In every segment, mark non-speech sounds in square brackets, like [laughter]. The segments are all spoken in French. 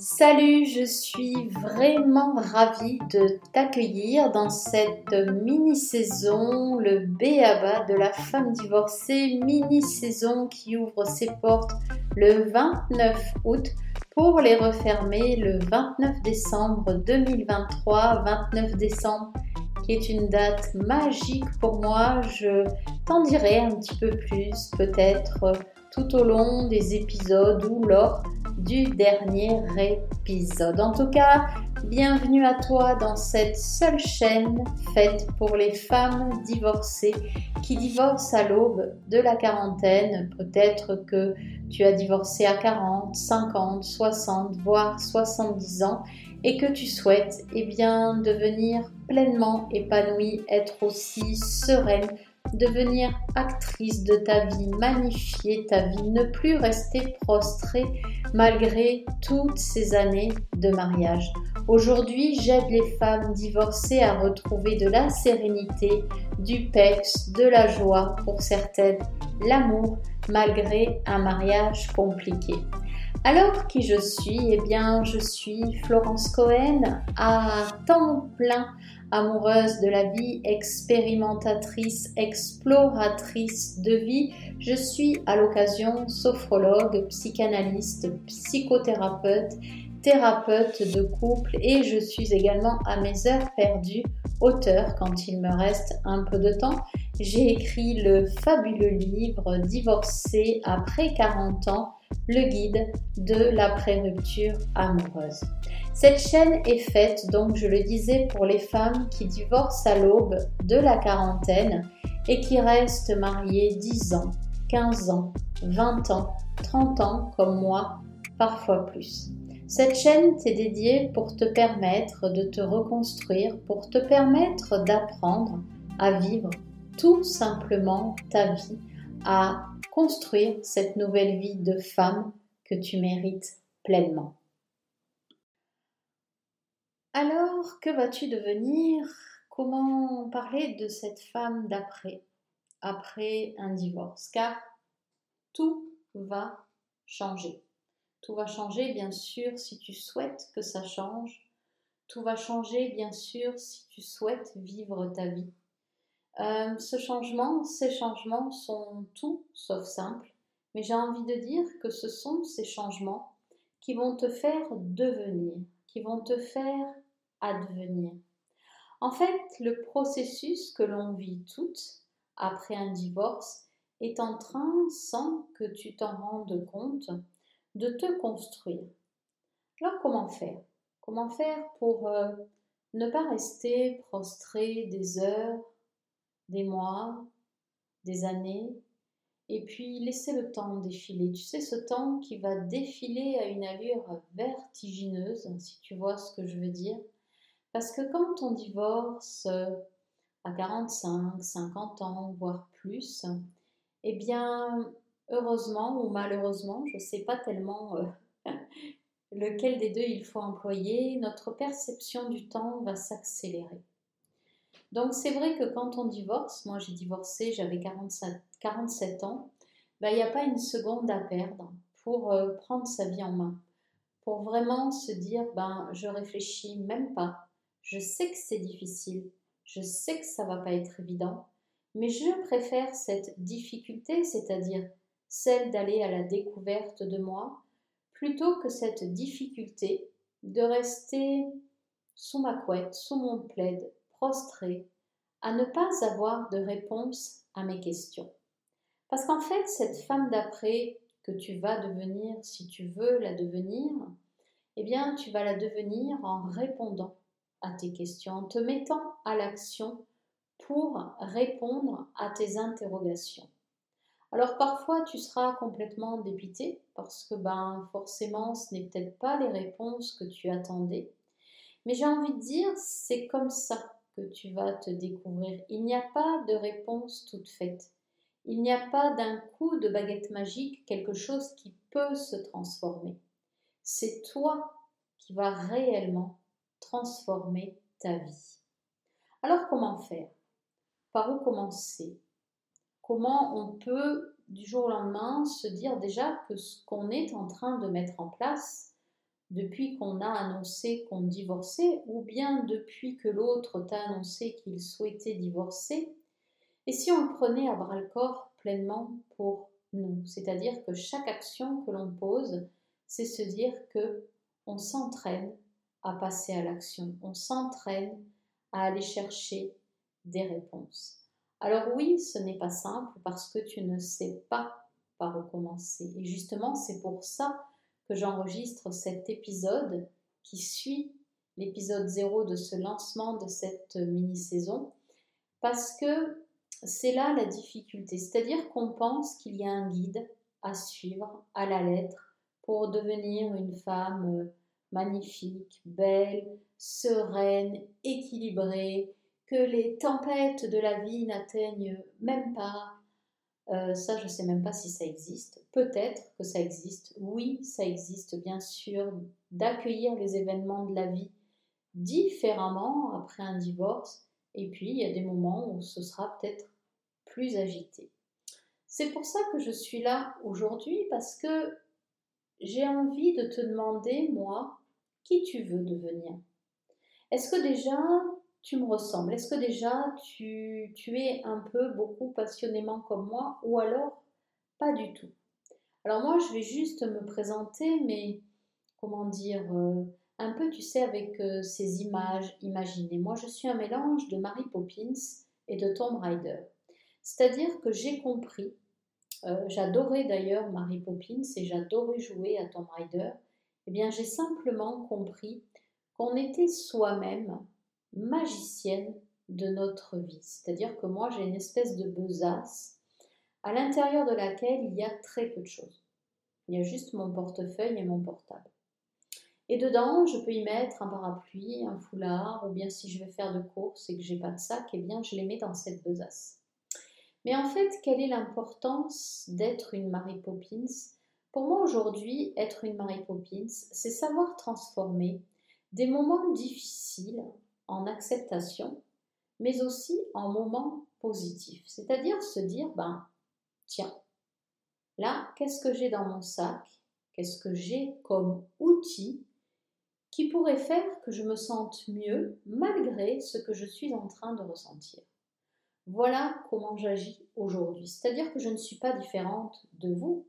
Salut, je suis vraiment ravie de t'accueillir dans cette mini-saison, le BABA de la femme divorcée, mini-saison qui ouvre ses portes le 29 août pour les refermer le 29 décembre 2023, 29 décembre qui est une date magique pour moi. Je t'en dirai un petit peu plus peut-être tout au long des épisodes ou lors dernier épisode. En tout cas, bienvenue à toi dans cette seule chaîne faite pour les femmes divorcées qui divorcent à l'aube de la quarantaine. Peut-être que tu as divorcé à 40, 50, 60, voire 70 ans et que tu souhaites eh bien, devenir pleinement épanouie, être aussi sereine, devenir actrice de ta vie, magnifier ta vie, ne plus rester prostrée malgré toutes ces années de mariage. Aujourd'hui, j'aide les femmes divorcées à retrouver de la sérénité, du peps, de la joie, pour certaines, l'amour, malgré un mariage compliqué. Alors, qui je suis? Eh bien, je suis Florence Cohen, à temps plein amoureuse de la vie, expérimentatrice, exploratrice de vie. Je suis à l'occasion sophrologue, psychanalyste, psychothérapeute, thérapeute de couple et je suis également à mes heures perdues auteur quand il me reste un peu de temps. J'ai écrit le fabuleux livre Divorcé après 40 ans le guide de la pré-rupture amoureuse. Cette chaîne est faite, donc je le disais, pour les femmes qui divorcent à l'aube de la quarantaine et qui restent mariées 10 ans, 15 ans, 20 ans, 30 ans comme moi, parfois plus. Cette chaîne t'est dédiée pour te permettre de te reconstruire, pour te permettre d'apprendre à vivre tout simplement ta vie, à construire cette nouvelle vie de femme que tu mérites pleinement. Alors, que vas-tu devenir? Comment parler de cette femme d'après, après un divorce? Car tout va changer. Tout va changer, bien sûr, si tu souhaites que ça change. Tout va changer, bien sûr, si tu souhaites vivre ta vie. Euh, ce changement, ces changements sont tout sauf simples, mais j'ai envie de dire que ce sont ces changements qui vont te faire devenir, qui vont te faire advenir. En fait, le processus que l'on vit toutes après un divorce est en train, sans que tu t'en rendes compte, de te construire. Alors comment faire? Comment faire pour euh, ne pas rester prostré des heures, des mois, des années, et puis laisser le temps défiler? Tu sais, ce temps qui va défiler à une allure vertigineuse, si tu vois ce que je veux dire. Parce que quand on divorce euh, à 45, 50 ans, voire plus, eh bien, heureusement ou malheureusement, je ne sais pas tellement euh, [laughs] lequel des deux il faut employer, notre perception du temps va s'accélérer. Donc c'est vrai que quand on divorce, moi j'ai divorcé, j'avais 47, ans, ben, il n'y a pas une seconde à perdre pour euh, prendre sa vie en main, pour vraiment se dire, ben je réfléchis même pas, je sais que c'est difficile, je sais que ça va pas être évident, mais je préfère cette difficulté, c'est-à-dire celle d'aller à la découverte de moi, plutôt que cette difficulté de rester sous ma couette, sous mon plaid, prostrée, à ne pas avoir de réponse à mes questions. Parce qu'en fait, cette femme d'après que tu vas devenir, si tu veux la devenir, eh bien, tu vas la devenir en répondant à tes questions, en te mettant à l'action pour répondre à tes interrogations. Alors parfois tu seras complètement dépité parce que ben forcément ce n'est peut-être pas les réponses que tu attendais. Mais j'ai envie de dire c'est comme ça tu vas te découvrir. Il n'y a pas de réponse toute faite. Il n'y a pas d'un coup de baguette magique quelque chose qui peut se transformer. C'est toi qui vas réellement transformer ta vie. Alors comment faire? Par où commencer? Comment on peut du jour au lendemain se dire déjà que ce qu'on est en train de mettre en place depuis qu'on a annoncé qu'on divorçait, ou bien depuis que l'autre t'a annoncé qu'il souhaitait divorcer, et si on le prenait à bras le corps pleinement pour nous, c'est-à-dire que chaque action que l'on pose, c'est se dire que on s'entraîne à passer à l'action, on s'entraîne à aller chercher des réponses. Alors oui, ce n'est pas simple parce que tu ne sais pas par recommencer. Et justement, c'est pour ça que j'enregistre cet épisode qui suit l'épisode 0 de ce lancement de cette mini-saison, parce que c'est là la difficulté, c'est-à-dire qu'on pense qu'il y a un guide à suivre à la lettre pour devenir une femme magnifique, belle, sereine, équilibrée, que les tempêtes de la vie n'atteignent même pas euh, ça, je ne sais même pas si ça existe. Peut-être que ça existe. Oui, ça existe, bien sûr, d'accueillir les événements de la vie différemment après un divorce. Et puis, il y a des moments où ce sera peut-être plus agité. C'est pour ça que je suis là aujourd'hui, parce que j'ai envie de te demander, moi, qui tu veux devenir. Est-ce que déjà tu me ressembles Est-ce que déjà tu, es un peu beaucoup passionnément comme moi ou alors pas du tout? Alors moi je vais juste me présenter mais comment dire euh, un peu tu sais avec euh, ces images imaginées. Moi je suis un mélange de Mary Poppins et de Tomb Raider. C'est-à-dire que j'ai compris, euh, j'adorais d'ailleurs Mary Poppins et j'adorais jouer à Tomb Raider, eh bien j'ai simplement compris qu'on était soi-même magicienne de notre vie. C'est-à-dire que moi, j'ai une espèce de besace à l'intérieur de laquelle il y a très peu de choses. Il y a juste mon portefeuille et mon portable. Et dedans, je peux y mettre un parapluie, un foulard, ou bien si je vais faire de courses et que j'ai pas de sac, eh bien je les mets dans cette besace. Mais en fait, quelle est l'importance d'être une Mary Poppins? Pour moi aujourd'hui, être une Mary Poppins, c'est savoir transformer des moments difficiles en acceptation, mais aussi en moment positif. C'est-à-dire se dire, ben, tiens, là, qu'est-ce que j'ai dans mon sac? Qu'est-ce que j'ai comme outil qui pourrait faire que je me sente mieux malgré ce que je suis en train de ressentir? Voilà comment j'agis aujourd'hui. C'est-à-dire que je ne suis pas différente de vous.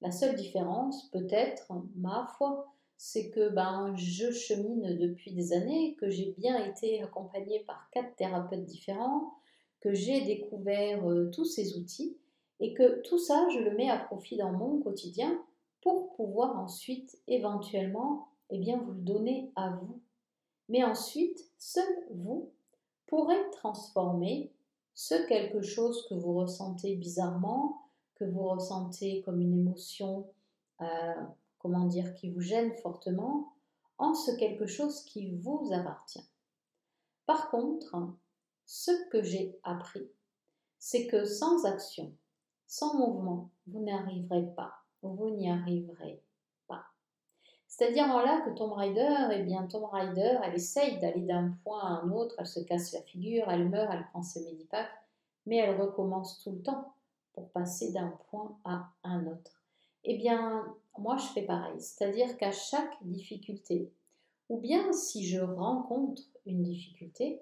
La seule différence, peut-être, ma foi, c'est que ben, je chemine depuis des années, que j'ai bien été accompagnée par quatre thérapeutes différents, que j'ai découvert euh, tous ces outils et que tout ça, je le mets à profit dans mon quotidien pour pouvoir ensuite éventuellement eh bien, vous le donner à vous. Mais ensuite, seul vous pourrez transformer ce quelque chose que vous ressentez bizarrement, que vous ressentez comme une émotion euh, comment dire, qui vous gêne fortement, en ce quelque chose qui vous appartient. Par contre, ce que j'ai appris, c'est que sans action, sans mouvement, vous n'arriverez pas, vous n'y arriverez pas. C'est-à-dire là que Tomb Raider, eh bien Tomb Raider, elle essaye d'aller d'un point à un autre, elle se casse la figure, elle meurt, elle prend ses médipacs, mais elle recommence tout le temps pour passer d'un point à un autre. Eh bien, moi, je fais pareil. C'est-à-dire qu'à chaque difficulté, ou bien si je rencontre une difficulté,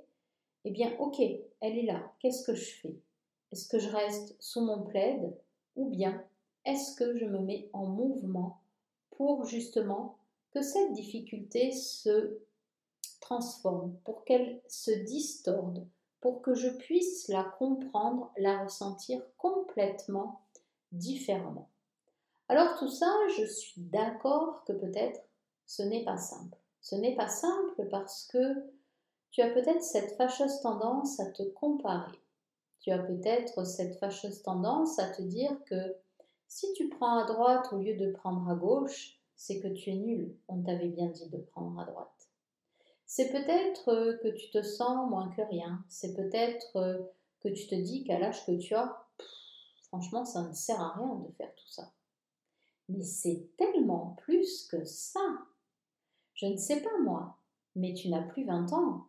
eh bien, ok, elle est là. Qu'est-ce que je fais? Est-ce que je reste sous mon plaid? Ou bien est-ce que je me mets en mouvement pour justement que cette difficulté se transforme, pour qu'elle se distorde, pour que je puisse la comprendre, la ressentir complètement différemment? Alors tout ça, je suis d'accord que peut-être ce n'est pas simple. Ce n'est pas simple parce que tu as peut-être cette fâcheuse tendance à te comparer. Tu as peut-être cette fâcheuse tendance à te dire que si tu prends à droite au lieu de prendre à gauche, c'est que tu es nul. On t'avait bien dit de prendre à droite. C'est peut-être que tu te sens moins que rien. C'est peut-être que tu te dis qu'à l'âge que tu as, franchement, ça ne sert à rien de faire tout ça. Mais c'est tellement plus que ça. Je ne sais pas moi, mais tu n'as plus 20 ans,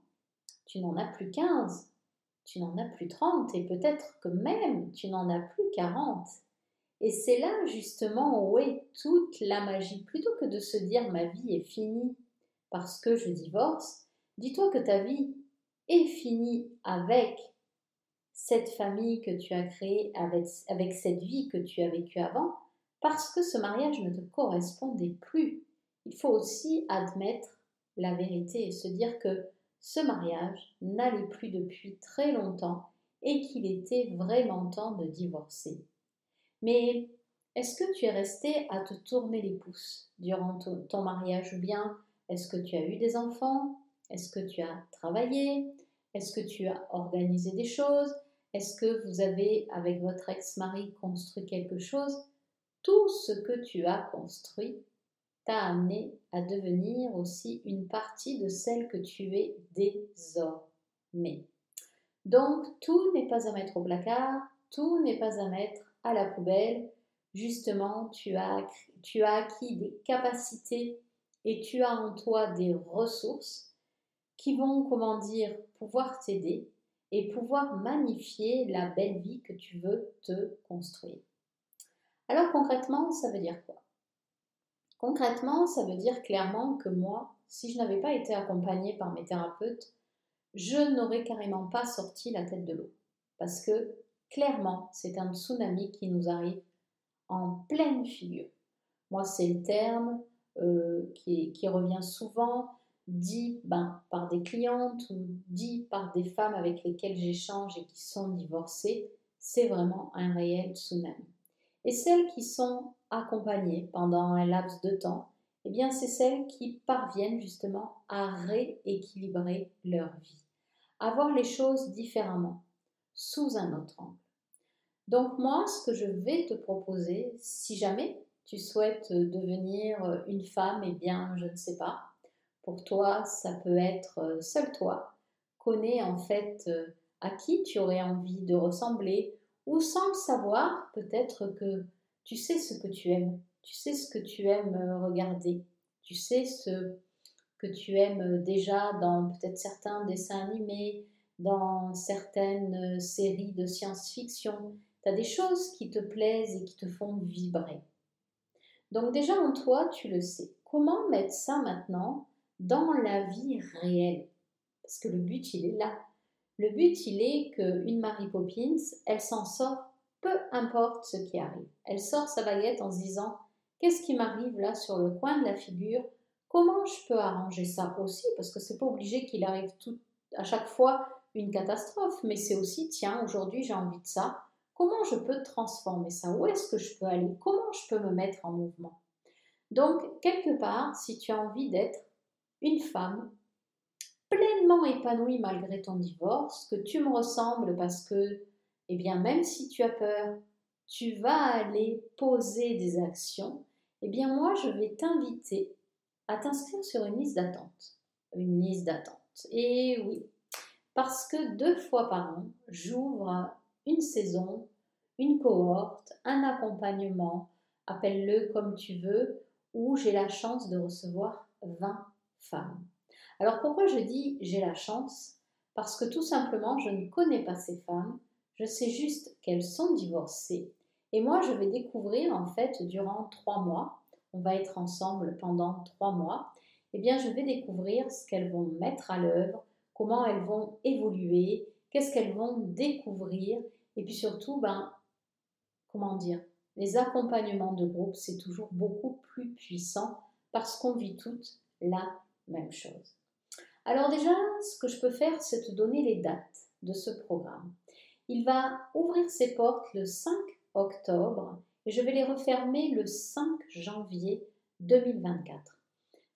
tu n'en as plus 15, tu n'en as plus 30 et peut-être que même tu n'en as plus 40. Et c'est là justement où est toute la magie. Plutôt que de se dire ma vie est finie parce que je divorce, dis-toi que ta vie est finie avec cette famille que tu as créée, avec, avec cette vie que tu as vécue avant, parce que ce mariage ne te correspondait plus. Il faut aussi admettre la vérité et se dire que ce mariage n'allait plus depuis très longtemps et qu'il était vraiment temps de divorcer. Mais est-ce que tu es resté à te tourner les pouces durant ton mariage ou bien est-ce que tu as eu des enfants? Est-ce que tu as travaillé? Est-ce que tu as organisé des choses? Est-ce que vous avez, avec votre ex-mari, construit quelque chose? Tout ce que tu as construit t'a amené à devenir aussi une partie de celle que tu es désormais. Donc, tout n'est pas à mettre au placard, tout n'est pas à mettre à la poubelle. Justement, tu as, tu as acquis des capacités et tu as en toi des ressources qui vont, comment dire, pouvoir t'aider et pouvoir magnifier la belle vie que tu veux te construire. Alors concrètement, ça veut dire quoi? Concrètement, ça veut dire clairement que moi, si je n'avais pas été accompagnée par mes thérapeutes, je n'aurais carrément pas sorti la tête de l'eau. Parce que clairement, c'est un tsunami qui nous arrive en pleine figure. Moi, c'est le terme euh, qui, revient souvent, dit ben, par des clientes ou dit par des femmes avec lesquelles j'échange et qui sont divorcées, c'est vraiment un réel tsunami. Et celles qui sont accompagnées pendant un laps de temps, eh bien c'est celles qui parviennent justement à rééquilibrer leur vie, à voir les choses différemment, sous un autre angle. Donc moi, ce que je vais te proposer, si jamais tu souhaites devenir une femme, eh bien je ne sais pas, pour toi ça peut être seul toi, connais en fait à qui tu aurais envie de ressembler, ou sans savoir, peut-être que tu sais ce que tu aimes, tu sais ce que tu aimes regarder, tu sais ce que tu aimes déjà dans peut-être certains dessins animés, dans certaines séries de science-fiction. Tu as des choses qui te plaisent et qui te font vibrer. Donc déjà en toi, tu le sais. Comment mettre ça maintenant dans la vie réelle? Parce que le but, il est là. Le but, il est qu'une Mary Poppins, elle s'en sort peu importe ce qui arrive. Elle sort sa baguette en se disant Qu'est-ce qui m'arrive là sur le coin de la figure? Comment je peux arranger ça aussi? Parce que c'est pas obligé qu'il arrive à chaque fois une catastrophe, mais c'est aussi Tiens, aujourd'hui j'ai envie de ça. Comment je peux transformer ça? Où est-ce que je peux aller? Comment je peux me mettre en mouvement? Donc, quelque part, si tu as envie d'être une femme pleinement épanouie malgré ton divorce, que tu me ressembles parce que, eh bien, même si tu as peur, tu vas aller poser des actions, eh bien, moi, je vais t'inviter à t'inscrire sur une liste d'attente. Une liste d'attente. Et oui, parce que deux fois par an, j'ouvre une saison, une cohorte, un accompagnement, appelle-le comme tu veux, où j'ai la chance de recevoir 20 femmes. Alors pourquoi je dis j'ai la chance? Parce que tout simplement, je ne connais pas ces femmes, je sais juste qu'elles sont divorcées. Et moi, je vais découvrir en fait durant trois mois, on va être ensemble pendant trois mois, eh bien je vais découvrir ce qu'elles vont mettre à l'œuvre, comment elles vont évoluer, qu'est-ce qu'elles vont découvrir, et puis surtout, ben, comment dire, les accompagnements de groupe, c'est toujours beaucoup plus puissant parce qu'on vit toutes la même chose. Alors déjà, ce que je peux faire, c'est te donner les dates de ce programme. Il va ouvrir ses portes le 5 octobre et je vais les refermer le 5 janvier 2024.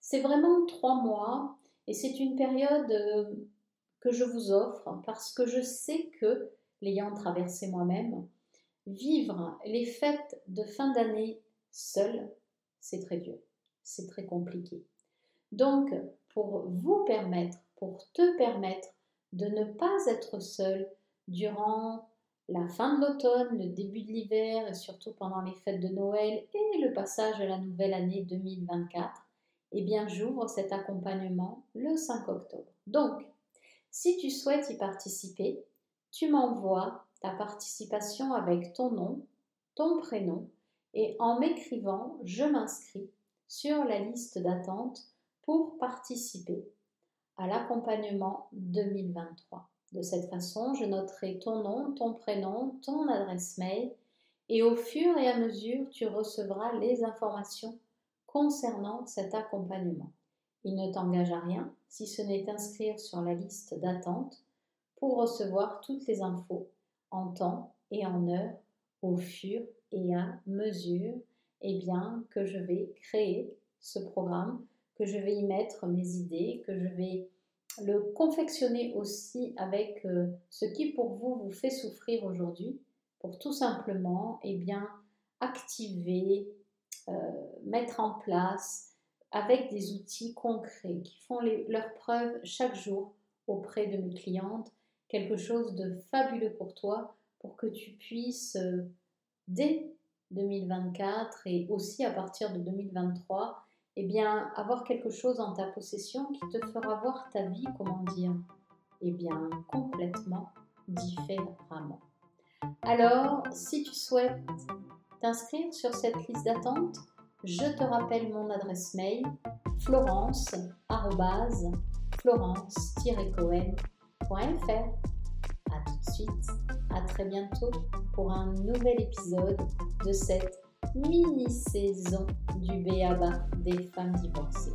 C'est vraiment trois mois et c'est une période euh, que je vous offre parce que je sais que, l'ayant traversé moi-même, vivre les fêtes de fin d'année seul, c'est très dur, c'est très compliqué. Donc, pour vous permettre, pour te permettre de ne pas être seul durant la fin de l'automne, le début de l'hiver et surtout pendant les fêtes de Noël et le passage à la nouvelle année 2024, eh bien j'ouvre cet accompagnement le 5 octobre. Donc, si tu souhaites y participer, tu m'envoies ta participation avec ton nom, ton prénom Et en m'écrivant, je m'inscris sur la liste d'attente pour participer à l'accompagnement 2023. De cette façon, je noterai ton nom, ton prénom, ton adresse mail et au fur et à mesure, tu recevras les informations concernant cet accompagnement. Il ne t'engage à rien si ce n'est t'inscrire sur la liste d'attente pour recevoir toutes les infos en temps et en heure au fur et à mesure eh bien, que je vais créer ce programme, que je vais y mettre mes idées, que je vais le confectionner aussi avec euh, ce qui pour vous vous fait souffrir aujourd'hui, pour tout simplement eh bien, activer, euh, mettre en place avec des outils concrets qui font leurs preuves chaque jour auprès de mes clientes, quelque chose de fabuleux pour toi, pour que tu puisses, euh, dès 2024 et aussi à partir de 2023, eh bien, avoir quelque chose en ta possession qui te fera voir ta vie, comment dire, eh bien, complètement différemment. Alors, si tu souhaites t'inscrire sur cette liste d'attente, je te rappelle mon adresse mail florence florence-cohen.fr. A tout de suite, à très bientôt pour un nouvel épisode de cette mini-saison du BABA des femmes divorcées.